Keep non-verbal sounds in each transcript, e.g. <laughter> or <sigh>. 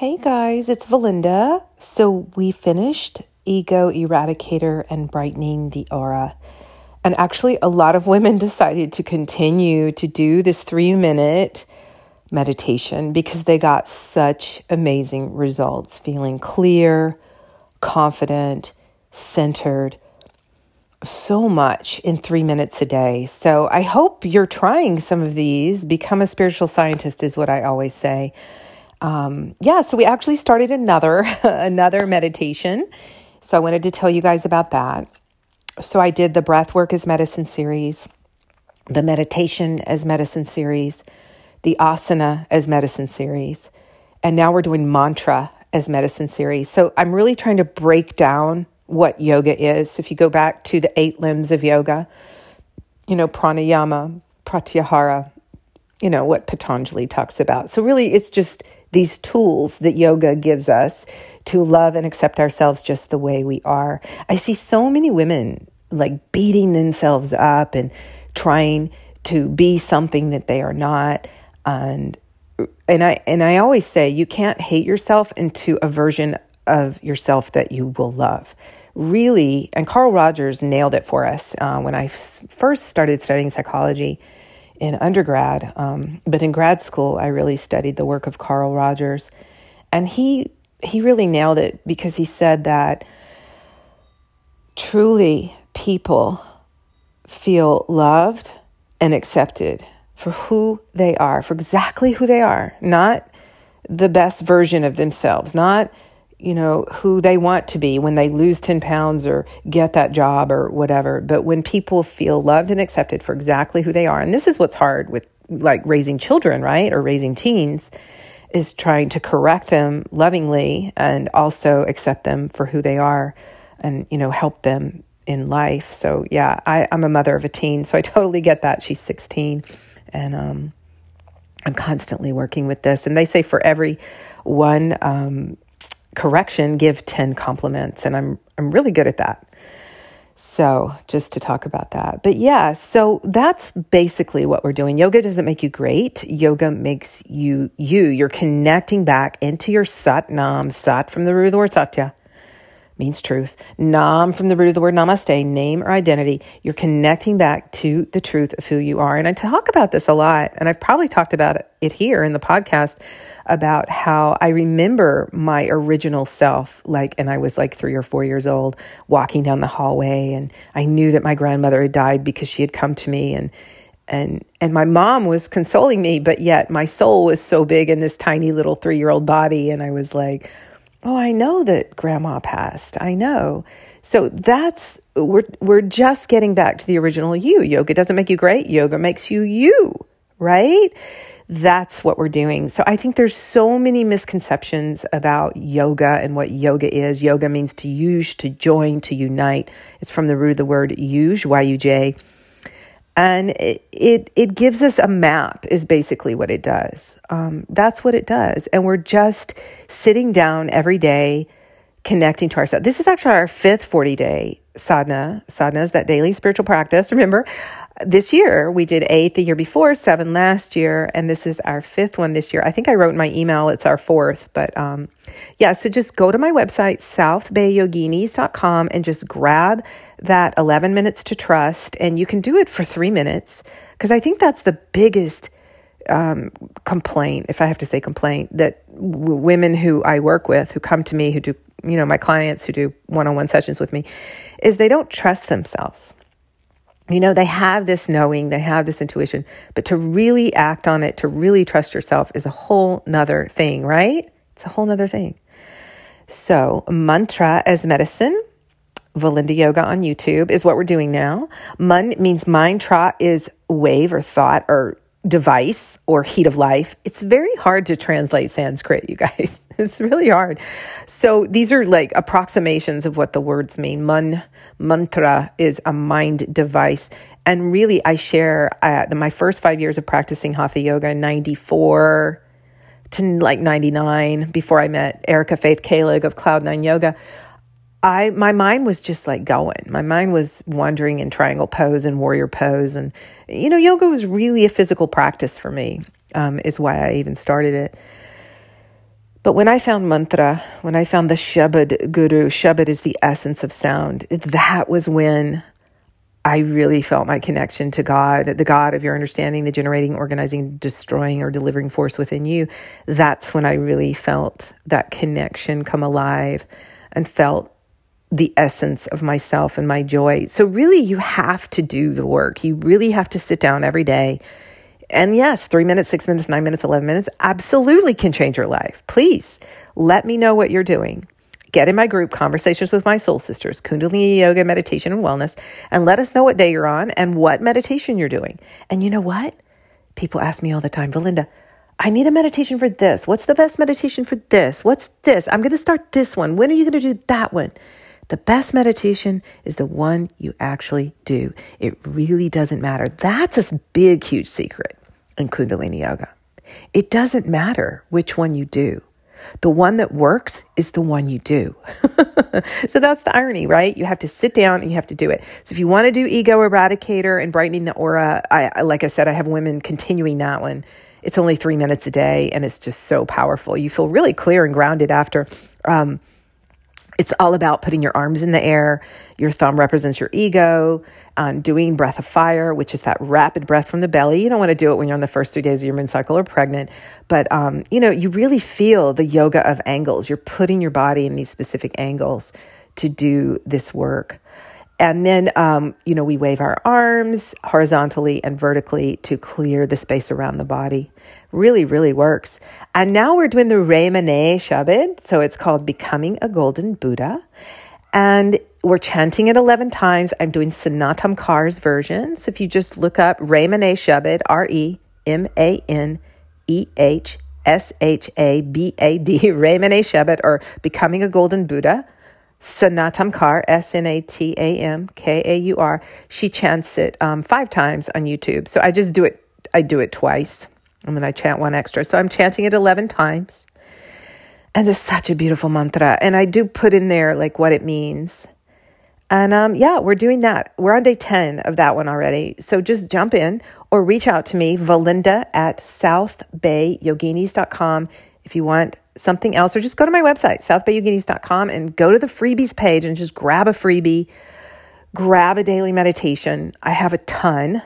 Hey guys, it's Valinda. So we finished Ego Eradicator and Brightening the Aura. And actually, a lot of women <laughs> decided to continue to do this three minute meditation because they got such amazing results, feeling clear, confident, centered, so much in three minutes a day. So I hope you're trying some of these. Become a spiritual scientist is what I always say. Um, yeah, so we actually started another <laughs> another meditation. So I wanted to tell you guys about that. So I did the breath work as medicine series, the meditation as medicine series, the asana as medicine series, and now we're doing mantra as medicine series. So I'm really trying to break down what yoga is. So if you go back to the eight limbs of yoga, you know, pranayama, pratyahara, you know, what Patanjali talks about. So really, it's just these tools that yoga gives us to love and accept ourselves just the way we are. I see so many women like beating themselves up and trying to be something that they are not. And and I and I always say you can't hate yourself into a version of yourself that you will love. Really, and Carl Rogers nailed it for us uh, when I f- first started studying psychology in undergrad. Um, but in grad school, I really studied the work of Carl Rogers, and he he really nailed it because he said that truly people feel loved and accepted for who they are, for exactly who they are, not the best version of themselves, not you know, who they want to be when they lose 10 pounds or get that job or whatever. But when people feel loved and accepted for exactly who they are, and this is what's hard with like raising children, right? Or raising teens, is trying to correct them lovingly and also accept them for who they are and, you know, help them in life. So, yeah, I, I'm a mother of a teen, so I <laughs> totally get that. She's 16. And, um, I'm constantly working with this. And they say for every one um, correction, give 10 compliments. And I'm, I'm really good at that. So, just to talk about that. But yeah, so that's basically what we're doing. Yoga doesn't make you great. Yoga makes you you. You're connecting back into your Sat Nam, Sat from the root of the word Satya means truth. Nam from the root of the word namaste, name or identity. You're connecting back to the truth of who you are. And I talk about this a lot, and I've probably talked about it here in the podcast about how I remember my original self, like, and I was like three or four years old, walking down the hallway, and I knew that my grandmother had died because she had come to me and and and my mom was consoling me but yet my soul was so big in this tiny little 3-year-old body and I was like oh, I know that grandma passed. I know. So that's we're we're just getting back to the original you. Yoga doesn't make you great. Yoga makes you you, right? That's what we're doing. So I think there's so many misconceptions about yoga and what yoga is. Yoga means to use, to join, to unite. It's from the root of the word yuj, Y U J and it, it, it gives us a map is basically what it does. Um, that's what it does. And we're just sitting down every day connecting to ourselves. This is actually our fifth 40 day sadhana. Sadhana is that daily spiritual practice remember this year we did eight the year before seven last year and this is our fifth one this year. I think i wrote in my email it's our fourth but um, yeah so just go to my website southbayyoginis.com and just grab that 11 minutes to trust and you can do it for three minutes because i think that's the biggest um, complaint if i have to say complaint that w- women who i work with who come to me who do you know my clients who do one-on-one sessions with me is they don't trust themselves you know, they have this knowing, they have this intuition, but to really act on it, to really trust yourself is a whole nother thing, right? It's a whole nother thing. So, mantra as medicine, Valinda Yoga on YouTube is what we're doing now. Mun means mind, tra is wave or thought or device or heat of life. It's very hard to translate Sanskrit, you guys. <laughs> It's really hard. So these are like approximations of what the words mean. Mun, mantra is a mind device. And really, I share uh, my first five years of practicing Hatha Yoga, in 94 to like 99, before I met Erica Faith Kalig of Cloud9 Yoga. I my mind was just like going. My mind was wandering in triangle pose and warrior pose, and you know, yoga was really a physical practice for me. Um, is why I even started it. But when I found mantra, when I found the Shabad Guru, Shabad is the essence of sound, that was when I really felt my connection to God, the God of your understanding, the generating, organizing, destroying, or delivering force within you. That's when I really felt that connection come alive and felt the essence of myself and my joy. So, really, you have to do the work. You really have to sit down every day and yes, three minutes, six minutes, nine minutes, 11 minutes absolutely can change your life. Please let me know what you're doing. Get in my group, Conversations with My Soul Sisters, Kundalini Yoga, Meditation, and Wellness, and let us know what day you're on and what meditation you're doing. And you know what? People ask me all the time, Valinda, I need a meditation for this. What's the best meditation for this? What's this? I'm going to start this one. When are you going to do that one? The best meditation is the one you actually do. It really doesn't matter. That's a big, huge secret in Kundalini Yoga. It doesn't matter which one you do. The one that works is the one you do. <laughs> so that's the irony, right? You have to sit down and you have to do it. So if you want to do ego eradicator and brightening the aura, I like I said, I have women continuing that one. It's only three minutes a day and it's just so powerful. You feel really clear and grounded after. Um, it's all about putting your arms in the air. Your thumb represents your ego. Um, doing breath of fire, which is that rapid breath from the belly. You don't want to do it when you're on the first three days of your moon cycle or pregnant, but um, you know you really feel the yoga of angles. You're putting your body in these specific angles to do this work. And then, um, you know, we wave our arms horizontally and vertically to clear the space around the body. Really, really works. And now we're doing the Remane Shabad. So it's called Becoming a Golden Buddha. And we're chanting it 11 times. I'm doing Snatam Kaur's version. So if you just look up Remane Shabad, R E M A N E H S H A B A D, <laughs> Remane Shabad, or Becoming a Golden Buddha Snatam Kaur, S N A T A M K A U R. She chants it um, five times on YouTube. So I just do it, I do it twice and then I chant one extra. So I'm chanting it 11 times. And it's such a beautiful mantra. And I do put in there like what it means. And um, yeah, we're doing that. We're on day 10 of that one already. So just jump in or reach out to me, Valinda at southbayyoginis.com if you want something else, or just go to my website, southbayyoginis.com, and go to the freebies page and just grab a freebie, grab a daily meditation. I have a ton.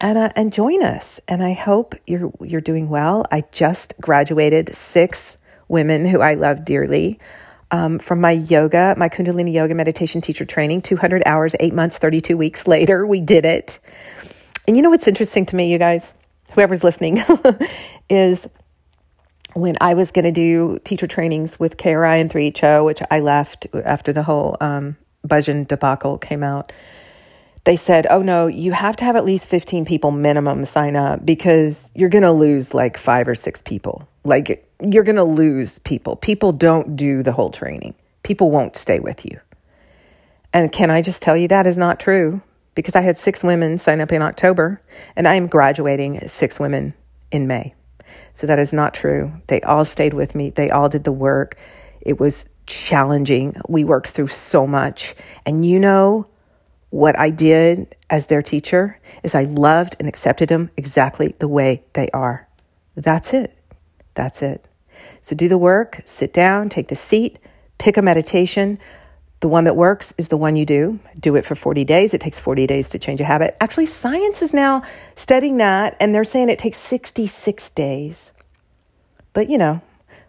And, uh, and join us. And I hope you're you're doing well. I just graduated six women who I love dearly um, from my yoga, my Kundalini yoga meditation teacher training. Two hundred hours, eight months, thirty two weeks later, we did it. And you know what's interesting to me, you guys, whoever's listening, <laughs> is when I was going to do teacher trainings with KRI and 3HO, which I left after the whole um, debacle came out, they said, oh no, you have to have at least 15 people minimum sign up because you're going to lose like five or six people. Like you're going to lose people. People don't do the whole training, people won't stay with you. And can I just tell you that is not true? Because I had six women sign up in October and I am graduating six women in May. So that is not true. They all stayed with me, they all did the work. It was challenging. We worked through so much. And you know what I did as their teacher is I loved and accepted them exactly the way they are. That's it. That's it. So do the work, sit down, take the seat, pick a meditation, the one that works is the one you do. Do it for 40 days. It takes 40 days to change a habit. Actually, science is now studying that, and they're saying it takes 66 days. But, you know,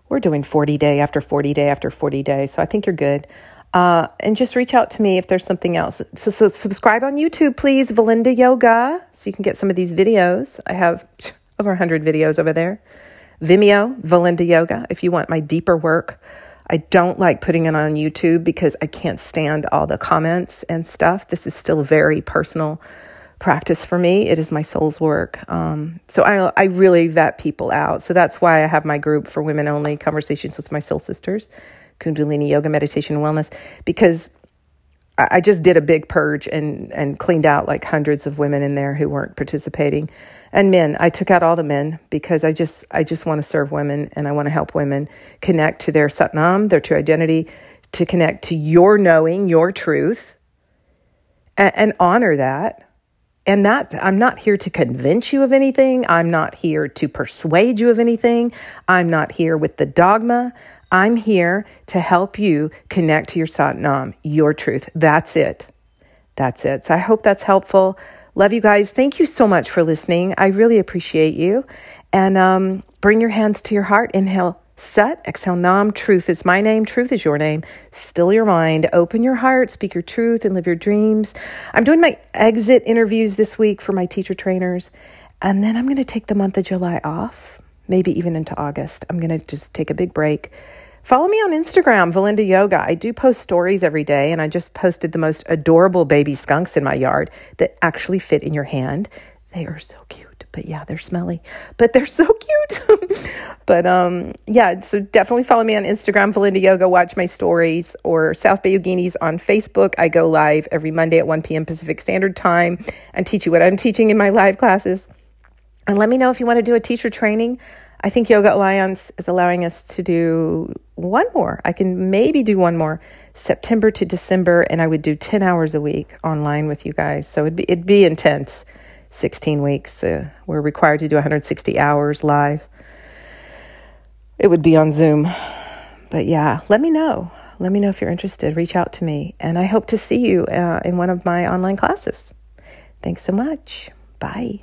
we're doing 40 day after 40 day after 40 days. So I think you're good. Uh, and just reach out to me if there's something else. So, so subscribe on YouTube, please, Valinda Yoga, so you can get some of these videos. I have over 100 videos over there. Vimeo, Valinda Yoga, if you want my deeper work. I don't like putting it on YouTube because I can't stand all the comments and stuff. This is still very personal practice for me. It is my soul's work. Um, so I, I really vet people out. So that's why I have my group for women only conversations with my soul sisters, Kundalini Yoga, Meditation, and Wellness, because I just did a big purge and and cleaned out like hundreds of women in there who weren't participating and men i took out all the men because i just i just want to serve women and i want to help women connect to their satnam their true identity to connect to your knowing your truth and, and honor that And that I'm not here to convince you of anything. I'm not here to persuade you of anything. I'm not here with the dogma. I'm here to help you connect to your Satnam, your truth. That's it. That's it. So I hope that's helpful. Love you guys. Thank you so much for listening. I really appreciate you. And um, bring your hands to your heart. Inhale Sat, exhale Nam. Truth is my name. Truth is your name. Still your mind. Open your heart. Speak your truth and live your dreams. I'm doing my exit interviews this week for my teacher trainers. And then I'm going to take the month of July off, maybe even into August. I'm going to just take a big break. Follow me on Instagram, Valinda Yoga. I do post stories every day, and I just posted the most adorable baby skunks in my yard that actually fit in your hand. They are so cute but yeah, they're smelly, but they're so <laughs> cute. but um, yeah, so definitely follow me on Instagram, Valinda Yoga. Watch my stories or South Bay Yoginis on Facebook. I go live every Monday at 1 p.m. Pacific Standard Time and teach you what I'm teaching in my live classes. And let me know if you want to do a teacher training. I think Yoga Alliance is allowing us to do one more. I can maybe do one more September to December, and I would do 10 hours a week online with you guys. So it'd be, it'd be intense. 16 weeks. Uh, we're required to do 160 hours live. It would be on Zoom. But yeah, let me know. Let me know if you're interested. Reach out to me. And I hope to see you uh, in one of my online classes. Thanks so much. Bye.